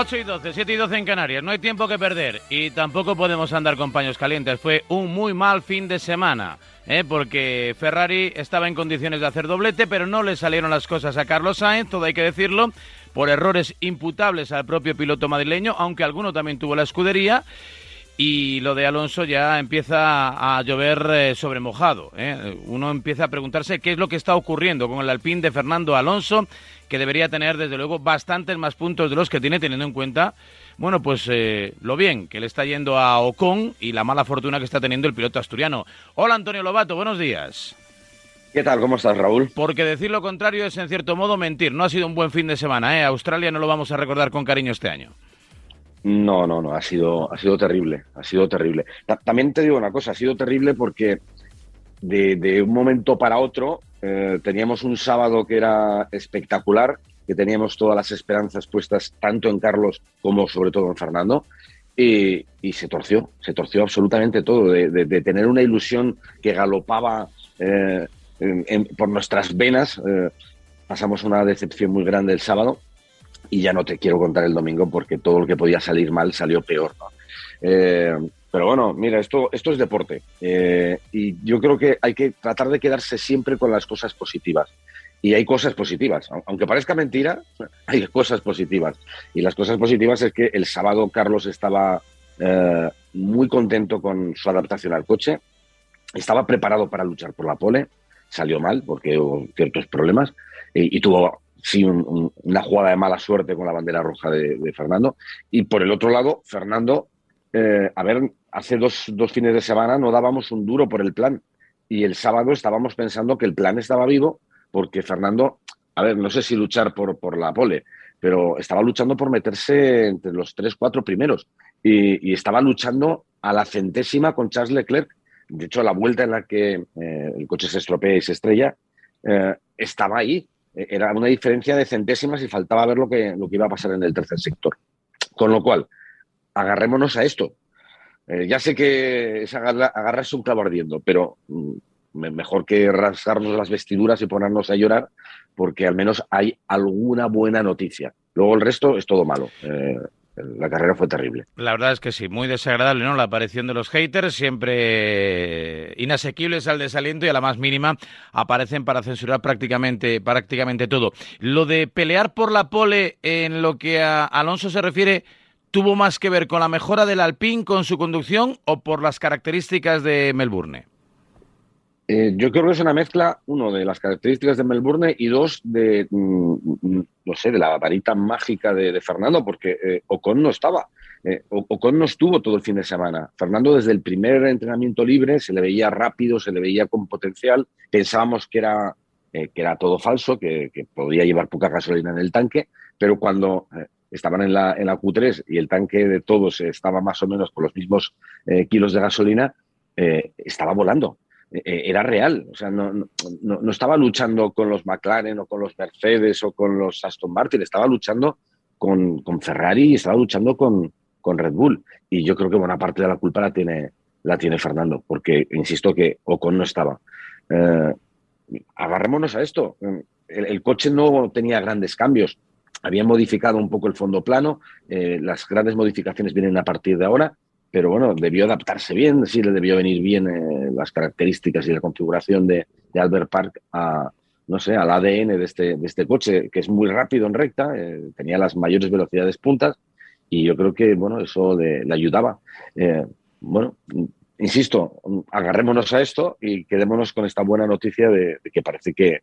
8 y 12, 7 y 12 en Canarias. No hay tiempo que perder y tampoco podemos andar con paños calientes. Fue un muy mal fin de semana, ¿eh? porque Ferrari estaba en condiciones de hacer doblete, pero no le salieron las cosas a Carlos Sainz, todo hay que decirlo, por errores imputables al propio piloto madrileño, aunque alguno también tuvo la escudería. Y lo de Alonso ya empieza a llover eh, sobre mojado. ¿eh? Uno empieza a preguntarse qué es lo que está ocurriendo con el Alpine de Fernando Alonso, que debería tener desde luego bastantes más puntos de los que tiene, teniendo en cuenta, bueno, pues eh, lo bien que le está yendo a Ocon y la mala fortuna que está teniendo el piloto asturiano. Hola Antonio Lobato, buenos días. ¿Qué tal? ¿Cómo estás, Raúl? Porque decir lo contrario es en cierto modo mentir. No ha sido un buen fin de semana, ¿eh? Australia no lo vamos a recordar con cariño este año. No, no, no, ha sido, ha sido terrible, ha sido terrible. también te digo una cosa, ha sido terrible porque de, un momento para otro eh, teníamos un sábado que era espectacular, que teníamos todas las esperanzas puestas tanto en Carlos como sobre todo en Fernando, y, se torció, se torció absolutamente todo, de, tener una ilusión que galopaba eh, por nuestras venas, eh, pasamos una decepción muy grande el sábado y ya no te quiero contar el domingo porque todo lo que podía salir mal salió peor. Eh, pero bueno, mira, esto, esto es deporte eh, y yo creo que hay que tratar de quedarse siempre con las cosas positivas. Y hay cosas positivas, aunque parezca mentira, hay cosas positivas. Y las cosas positivas es que el sábado Carlos estaba eh, muy contento con su adaptación al coche, estaba preparado para luchar por la pole, salió mal porque hubo ciertos problemas y tuvo sí una jugada de mala suerte con la bandera roja de, Fernando. Y por el otro lado, Fernando, eh, a ver, hace dos, dos, fines de semana no dábamos un duro por el plan. Y el sábado estábamos pensando que el plan estaba vivo porque Fernando, a ver, no sé si luchar por, por la pole, pero estaba luchando por meterse entre los tres, cuatro primeros. Y, estaba luchando a la centésima con Charles Leclerc. De hecho, la vuelta en la que eh, el coche se estropea y se estrella, eh, estaba ahí era una diferencia de centésimas y faltaba ver lo que, lo que iba a pasar en el tercer sector. Con lo cual, agarrémonos a esto. Eh, ya sé que es agarrarse un clavo ardiendo, pero mm, mejor que rasgarnos las vestiduras y ponernos a llorar, porque al menos hay alguna buena noticia. Luego el resto es todo malo. Eh, la carrera fue terrible. La verdad es que sí, muy desagradable, ¿no? La aparición de los haters, siempre inasequibles al desaliento y a la más mínima aparecen para censurar prácticamente, prácticamente todo. Lo de pelear por la pole en lo que a Alonso se refiere, ¿tuvo más que ver con la mejora del Alpine, con su conducción o por las características de Melbourne? Eh, yo creo que es una mezcla, uno, de las características de Melbourne y dos, de, mm, mm, no sé, de la varita mágica de, Fernando, porque eh, Ocon no estaba. Eh, Ocon no estuvo todo el fin de semana. Fernando desde el primer entrenamiento libre se le veía rápido, se le veía con potencial. Pensábamos que era, que era todo falso, que, podía llevar poca gasolina en el tanque, pero cuando estaban en la, en la Q3 y el tanque de todos estaba más o menos con los mismos kilos de gasolina, estaba volando eh, eh, era real. O sea, no, no, estaba luchando con los McLaren o con los Mercedes o con los Aston Martin, estaba luchando con, con Ferrari y estaba luchando con, con, Red Bull. Y yo creo que buena parte de la culpa la tiene, la tiene Fernando, porque insisto que Ocon no estaba. Eh, agarrémonos a esto. El, coche no tenía grandes cambios. Habían modificado un poco el fondo plano. las grandes modificaciones vienen a partir de ahora pero bueno, debió adaptarse bien, sí, le debió venir bien eh, las características y la configuración de, Albert Park a, no sé, al ADN de este, de este coche, que es muy rápido en recta, eh, tenía las mayores velocidades puntas y yo creo que, bueno, eso le, ayudaba. Eh, bueno, insisto, agarrémonos a esto y quedémonos con esta buena noticia de que parece que,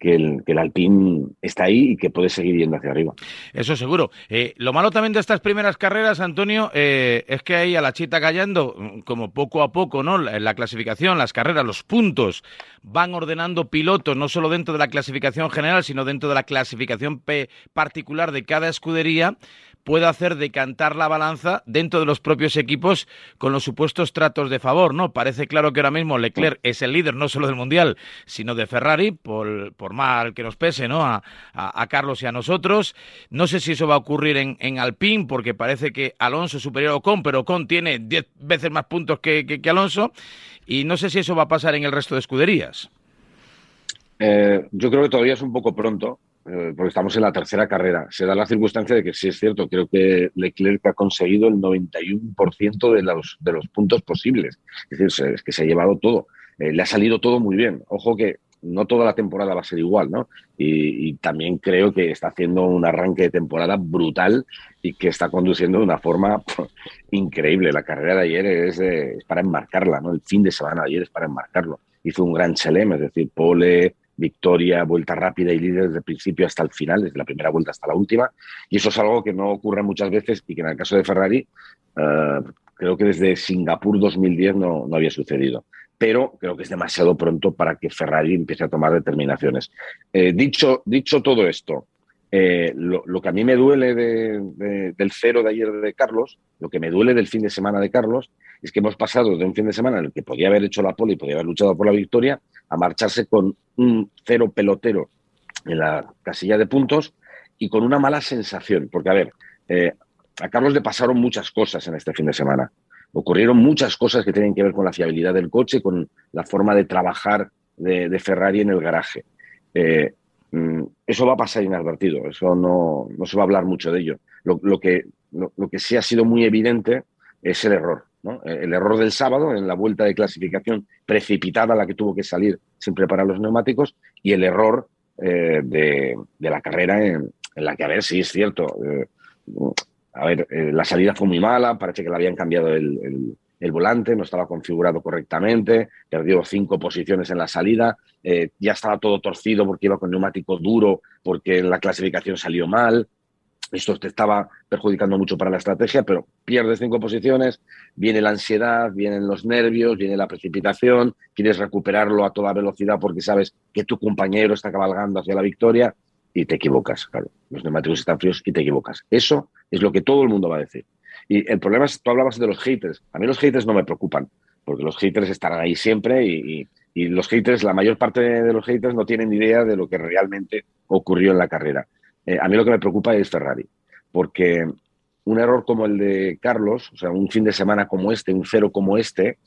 que el, que el Alpine está ahí y que puede seguir yendo hacia arriba. Eso seguro. Eh, lo malo también de estas primeras carreras, Antonio, eh, es que ahí a la chita callando, como poco a poco, ¿no? En la clasificación, las carreras, los puntos, van ordenando pilotos, no solo dentro de la clasificación general, sino dentro de la clasificación particular de cada escudería puede hacer decantar la balanza dentro de los propios equipos con los supuestos tratos de favor, ¿no? Parece claro que ahora mismo Leclerc es el líder no solo del Mundial, sino de Ferrari, por, por mal que nos pese, ¿no? A, Carlos y a nosotros. No sé si eso va a ocurrir en, Alpine, porque parece que Alonso es superior a Ocon, pero Ocon tiene 10 veces más puntos que, que, Alonso, y no sé si eso va a pasar en el resto de escuderías. Eh, yo creo que todavía es un poco pronto eh, porque estamos en la tercera carrera. Se da la circunstancia de que sí es cierto, creo que Leclerc ha conseguido el 91% de los, de los puntos posibles. Es decir, es que se ha llevado todo. Eh, le ha salido todo muy bien. Ojo que no toda la temporada va a ser igual, ¿no? Y, también creo que está haciendo un arranque de temporada brutal y que está conduciendo de una forma increíble. La carrera de ayer es, para enmarcarla, ¿no? El fin de semana de ayer es para enmarcarlo. Hizo un gran chelem, es decir, pole, victoria, vuelta rápida y líder desde el principio hasta el final, desde la primera vuelta hasta la última. Y eso es algo que no ocurre muchas veces y que en el caso de Ferrari, eh, creo que desde Singapur 2010 no, no había sucedido pero creo que es demasiado pronto para que Ferrari empiece a tomar determinaciones. Eh, dicho, dicho todo esto, eh, lo, que a mí me duele del cero de ayer de Carlos, lo que me duele del fin de semana de Carlos, es que hemos pasado de un fin de semana en el que podía haber hecho la pole y podía haber luchado por la victoria, a marcharse con un cero pelotero en la casilla de puntos y con una mala sensación. Porque, a ver, eh, a Carlos le pasaron muchas cosas en este fin de semana ocurrieron muchas cosas que tienen que ver con la fiabilidad del coche, con la forma de trabajar de, Ferrari en el garaje. Eh, mm, eso va a pasar inadvertido, eso no, no, se va a hablar mucho de ello. Lo, que, lo, que sí ha sido muy evidente es el error. Eh, el error del sábado en la vuelta de clasificación precipitada, la que tuvo que salir sin preparar los neumáticos, y el error eh, de, la carrera en, la que, a ver, sí es cierto, a ver, eh, la salida fue muy mala, parece que le habían cambiado el, volante, no estaba configurado correctamente, perdió cinco posiciones en la salida, eh, ya estaba todo torcido porque iba con neumático duro, porque la clasificación salió mal. Esto te estaba perjudicando mucho para la estrategia, pero pierdes cinco posiciones, viene la ansiedad, vienen los nervios, viene la precipitación, quieres recuperarlo a toda velocidad porque sabes que tu compañero está cabalgando hacia la victoria y te equivocas, claro. Los neumáticos están fríos y te equivocas. Eso es lo que todo el mundo va a decir. Y el problema es, tú hablabas de los haters. A mí los haters no me preocupan, porque los haters estarán ahí siempre y, los haters, la mayor parte de los haters no tienen idea de lo que realmente ocurrió en la carrera. Eh, a mí lo que me preocupa es Ferrari, porque un error como el de Carlos, o sea, un fin de semana como este, un cero como este,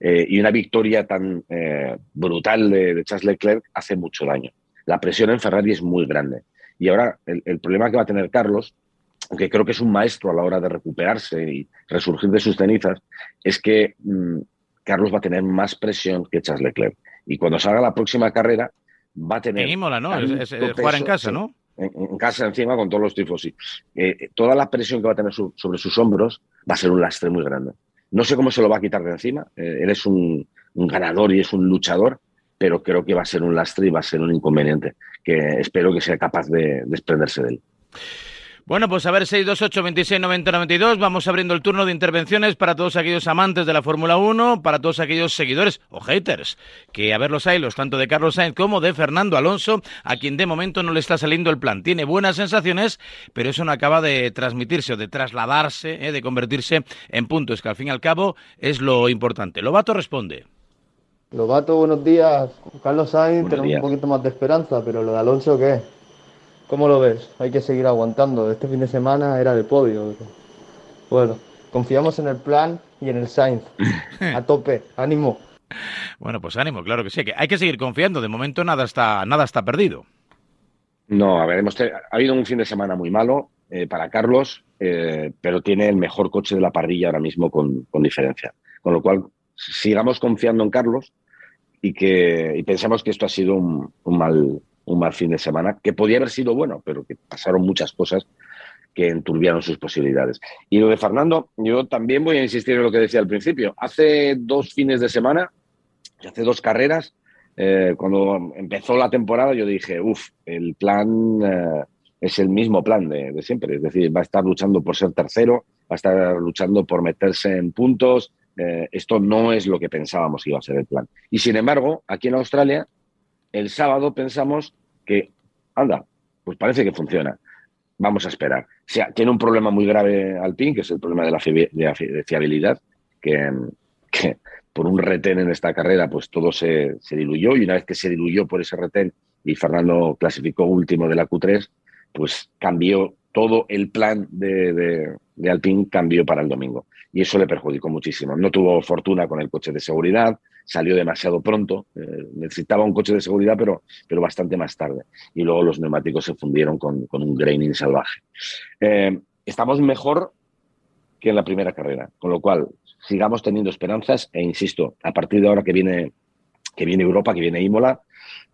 eh, y una victoria tan eh, brutal de Charles Leclerc hace mucho daño la presión en Ferrari es muy grande. Y ahora el, problema que va a tener Carlos, aunque creo que es un maestro a la hora de recuperarse y resurgir de sus cenizas, es que mm, Carlos va a tener más presión que Charles Leclerc. Y cuando salga la próxima carrera, va a tener. En ¿no? Es, jugar en casa, ¿no? En, casa encima con todos los tifos, sí. Eh, toda la presión que va a tener sobre sus hombros va a ser un lastre muy grande. No sé cómo se lo va a quitar de encima. Eh, él es un, ganador y es un luchador, pero creo que va a ser un lastre y va a ser un inconveniente que espero que sea capaz de desprenderse de él. Bueno, pues a ver, 628 26 90 92. Vamos abriendo el turno de intervenciones para todos aquellos amantes de la Fórmula 1, para todos aquellos seguidores o haters, que a ver los hay, los tanto de Carlos Sainz como de Fernando Alonso, a quien de momento no le está saliendo el plan. Tiene buenas sensaciones, pero eso no acaba de transmitirse o de trasladarse, eh, de convertirse en puntos, que al fin y al cabo es lo importante. Lobato responde. Lobato, buenos días. Carlos Sainz, tenemos un poquito más de esperanza, pero lo de Alonso, ¿qué? ¿Cómo lo ves? Hay que seguir aguantando. Este fin de semana era de podio. Bueno, confiamos en el plan y en el Sainz. A tope, ánimo. Bueno, pues ánimo, claro que sí. Que hay que seguir confiando. De momento nada está, nada está perdido. No, a ver, hemos ha habido un fin de semana muy malo eh, para Carlos, eh, pero tiene el mejor coche de la parrilla ahora mismo con, con diferencia. Con lo cual, sigamos confiando en Carlos y que y pensamos que esto ha sido un, mal, un mal fin de semana, que podía haber sido bueno, pero que pasaron muchas cosas que enturbiaron sus posibilidades. Y lo de Fernando, yo también voy a insistir en lo que decía al principio. Hace dos fines de semana, hace dos carreras, eh, cuando empezó la temporada, yo dije, uff, el plan eh, es el mismo plan de, siempre. Es decir, va a estar luchando por ser tercero, va a estar luchando por meterse en puntos, eh, esto no es lo que pensábamos que iba a ser el plan. Y sin embargo, aquí en Australia, el sábado pensamos que, anda, pues parece que funciona. Vamos a esperar. O sea, tiene un problema muy grave Alpine, que es el problema de la fiabilidad, que, por un retén en esta carrera, pues todo se, se, diluyó y una vez que se diluyó por ese retén y Fernando clasificó último de la Q3, pues cambió todo el plan de, Alpine cambió para el domingo y eso le perjudicó muchísimo. No tuvo fortuna con el coche de seguridad, salió demasiado pronto, eh, necesitaba un coche de seguridad, pero, pero bastante más tarde. Y luego los neumáticos se fundieron con, un graining salvaje. Eh, estamos mejor que en la primera carrera, con lo cual sigamos teniendo esperanzas e insisto, a partir de ahora que viene, que viene Europa, que viene Imola,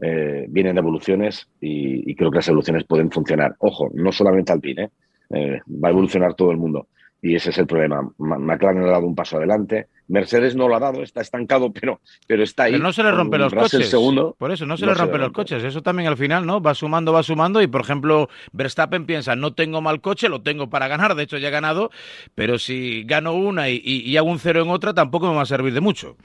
eh, vienen evoluciones y, creo que las evoluciones pueden funcionar. Ojo, no solamente Alpine, eh, va a evolucionar todo el mundo. Y ese es el problema. McLaren ha dado un paso adelante. Mercedes no lo ha dado, está estancado, pero, pero está ahí. Pero no se le rompen los coches. Segundo, por eso, no se le rompen los coches. Eso también al final, ¿no? Va sumando, va sumando. Y por ejemplo, Verstappen piensa, no tengo mal coche, lo tengo para ganar. De hecho, ya he ganado. Pero si gano una y, y hago un cero en otra, tampoco me va a servir de mucho.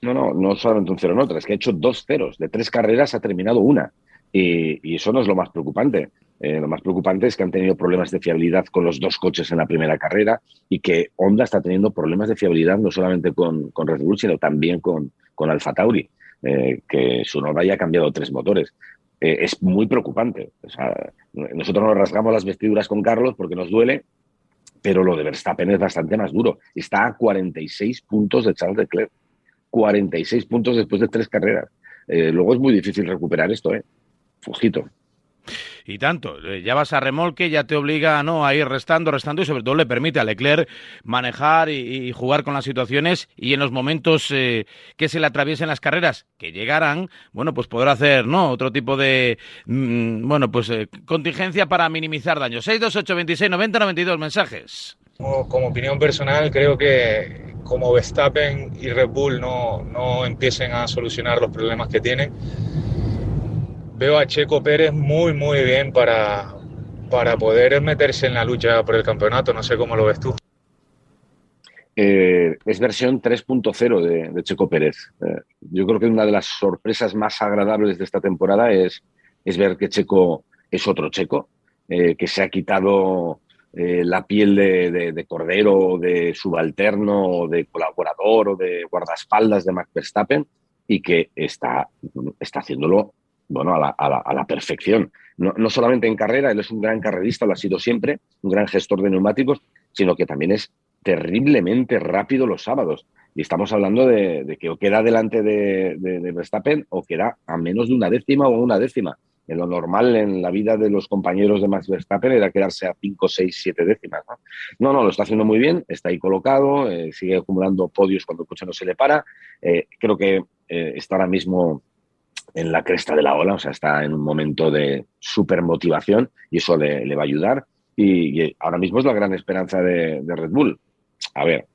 No, no, no solamente un cero en otra, es que ha hecho dos ceros. De tres carreras ha terminado una. Y, eso no es lo más preocupante. Eh, lo más preocupante es que han tenido problemas de fiabilidad con los dos coches en la primera carrera y que Honda está teniendo problemas de fiabilidad no solamente con, Red Bull, sino también con, con Alfa Tauri, eh, que su norma ya ha cambiado tres motores. Eh, es muy preocupante. nosotros nos rasgamos las vestiduras con Carlos porque nos duele, pero lo de Verstappen es bastante más duro. Está a 46 puntos de Charles Leclerc. 46 puntos después de tres carreras. Eh, luego es muy difícil recuperar esto, ¿eh? Fujito. Y tanto, eh, ya vas a remolque, ya te obliga ¿no? a ir restando, restando y sobre todo le permite a Leclerc manejar y, jugar con las situaciones y en los momentos eh, que se le atraviesen las carreras, que llegarán, bueno, pues podrá hacer ¿no? otro tipo de, mm, bueno, pues contingencia para minimizar daños. 628 26 90 92 mensajes. Como, opinión personal, creo que como Verstappen y Red Bull no, no empiecen a solucionar los problemas que tienen, veo a Checo Pérez muy, muy bien para, para poder meterse en la lucha por el campeonato. No sé cómo lo ves tú. Eh, es versión 3.0 de, Checo Pérez. Eh, yo creo que una de las sorpresas más agradables de esta temporada es, es ver que Checo es otro Checo, eh, que se ha quitado eh, la piel de, de, cordero, de subalterno, de colaborador o de guardaespaldas de Max Verstappen y que está, está haciéndolo bueno, a, la, a, la, perfección. No, no, solamente en carrera, él es un gran carrerista, lo ha sido siempre, un gran gestor de neumáticos, sino que también es terriblemente rápido los sábados. Y estamos hablando de, de que o queda delante de, de, Verstappen o queda a menos de una décima o una décima en lo normal en la vida de los compañeros de Max Verstappen era quedarse a 5, 6, 7 décimas. ¿no? no, lo está haciendo muy bien, está ahí colocado, eh, sigue acumulando podios cuando el coche no se le para. Eh, creo que eh, está ahora mismo en la cresta de la ola, o sea, está en un momento de súper motivación y eso le, va a ayudar. Y, ahora mismo es la gran esperanza de, Red Bull. A ver,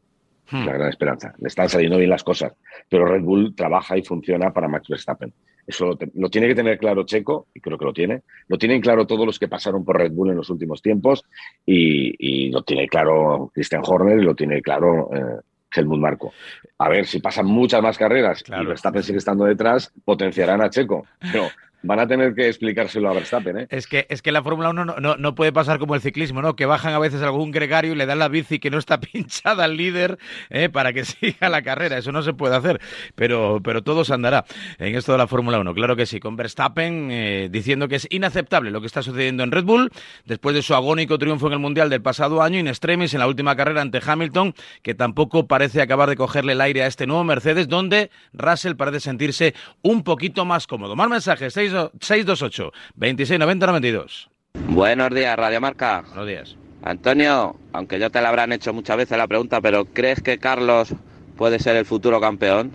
hmm. la gran esperanza. Le están saliendo bien las cosas, pero Red Bull trabaja y funciona para Max Verstappen. Eso lo, tiene que tener claro Checo, y creo que lo tiene. Lo tienen claro todos los que pasaron por Red Bull en los últimos tiempos, y, lo tiene claro Christian Horner y lo tiene claro eh, Helmut Marco. A ver, si pasan muchas más carreras y Verstappen sigue estando detrás, potenciarán a Checo. Pero Van a tener que explicárselo a Verstappen, ¿eh? Es que, es que la Fórmula 1 no, no, puede pasar como el ciclismo, ¿no? Que bajan a veces algún gregario y le dan la bici que no está pinchada al líder ¿eh? para que siga la carrera. Eso no se puede hacer, pero, pero todo se andará en esto de la Fórmula 1. Claro que sí, con Verstappen eh, diciendo que es inaceptable lo que está sucediendo en Red Bull después de su agónico triunfo en el Mundial del pasado año, in extremis en la última carrera ante Hamilton, que tampoco parece acabar de cogerle el aire a este nuevo Mercedes, donde Russell parece sentirse un poquito más cómodo. Más mensajes, 6 628 2690 92. Buenos días, Radio Marca. Buenos días. Antonio, aunque ya te la habrán hecho muchas veces la pregunta, pero ¿crees que Carlos puede ser el futuro campeón?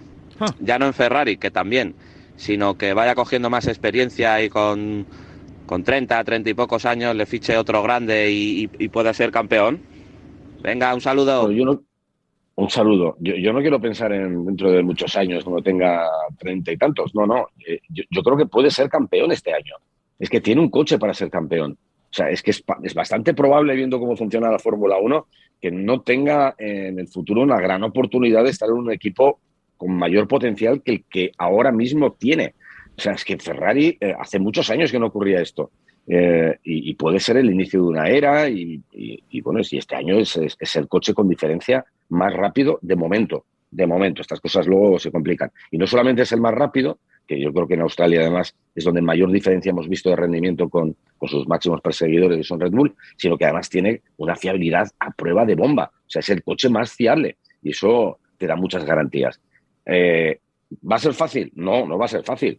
Ya no en Ferrari, que también, sino que vaya cogiendo más experiencia y con, con 30, 30 y pocos años le fiche otro grande y, y, pueda ser campeón. Venga, un saludo. Pues yo no, un saludo. Yo, no quiero pensar en dentro de muchos años, cuando tenga treinta y tantos. No, no. Eh, yo, creo que puede ser campeón este año. Es que tiene un coche para ser campeón. O sea, es que es, bastante probable, viendo cómo funciona la Fórmula 1, que no tenga en el futuro una gran oportunidad de estar en un equipo con mayor potencial que el que ahora mismo tiene. O sea, es que Ferrari eh, hace muchos años que no ocurría esto. Eh, y, puede ser el inicio de una era y, bueno, si este año es, es, el coche con diferencia más rápido de momento. De momento, estas cosas luego se complican. Y no solamente es el más rápido, que yo creo que en Australia además es donde mayor diferencia hemos visto de rendimiento con, con sus máximos perseguidores, que son Red Bull, sino que además tiene una fiabilidad a prueba de bomba. O sea, es el coche más fiable y eso te da muchas garantías. Eh, ¿Va a ser fácil? No, no va a ser fácil.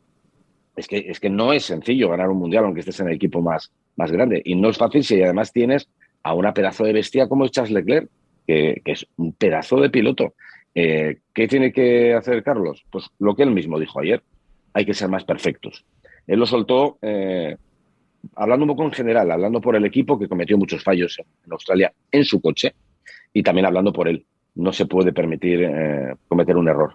Es que, es que no es sencillo ganar un mundial aunque estés en el equipo más, más grande. Y no es fácil si además tienes a una pedazo de bestia como Charles Leclerc, que, es un pedazo de piloto. Eh, ¿Qué tiene que hacer Carlos? Pues lo que él mismo dijo ayer, hay que ser más perfectos. Él lo soltó eh, hablando un poco en general, hablando por el equipo que cometió muchos fallos en Australia en su coche y también hablando por él. No se puede permitir eh, cometer un error.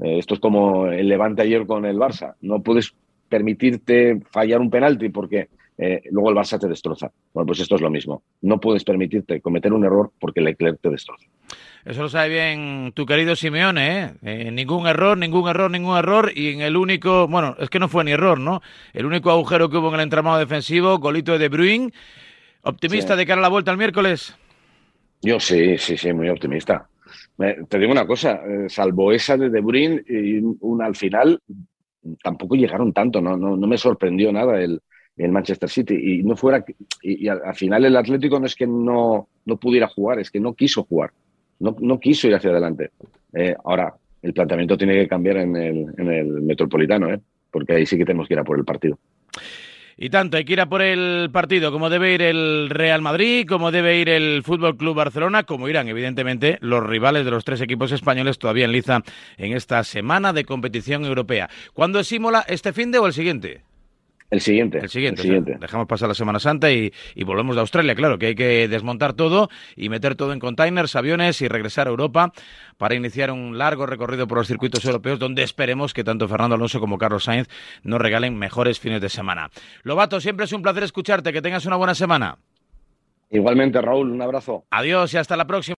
esto es como el Levante ayer con el Barça. No puedes permitirte fallar un penalti porque eh, luego el Barça te destroza. Bueno, pues esto es lo mismo. No puedes permitirte cometer un error porque Leclerc te destroza. Eso lo sabe bien tu querido Simeone, ¿eh? ¿eh? Ningún error, ningún error, ningún error. Y en el único, bueno, es que no fue ni error, ¿no? El único agujero que hubo en el entramado defensivo, golito de De Bruyne. ¿Optimista de cara a la vuelta el miércoles? Yo sí, sí, sí, muy optimista. te digo una cosa, eh, salvo esa de De Bruyne y una al final, tampoco llegaron tanto, no, no, no me sorprendió nada el, el Manchester City y no fuera y, al, final el Atlético no es que no, no pudiera jugar, es que no quiso jugar, no, no quiso ir hacia adelante. Eh, ahora, el planteamiento tiene que cambiar en el, en el Metropolitano, ¿eh? porque ahí sí que tenemos que ir a por el partido. Y tanto, hay que ir a por el partido, como debe ir el Real Madrid, como debe ir el Fútbol Club Barcelona, como irán, evidentemente, los rivales de los tres equipos españoles todavía en liza en esta semana de competición europea. ¿Cuándo es Imola? ¿Este fin de o el siguiente? El siguiente. El siguiente. dejamos pasar la Semana Santa y, volvemos de Australia. Claro que hay que desmontar todo y meter todo en containers, aviones y regresar a Europa para iniciar un largo recorrido por los circuitos europeos donde esperemos que tanto Fernando Alonso como Carlos Sainz nos regalen mejores fines de semana. Lobato, siempre es un placer escucharte. Que tengas una buena semana. Igualmente, Raúl, un abrazo. Adiós y hasta la próxima.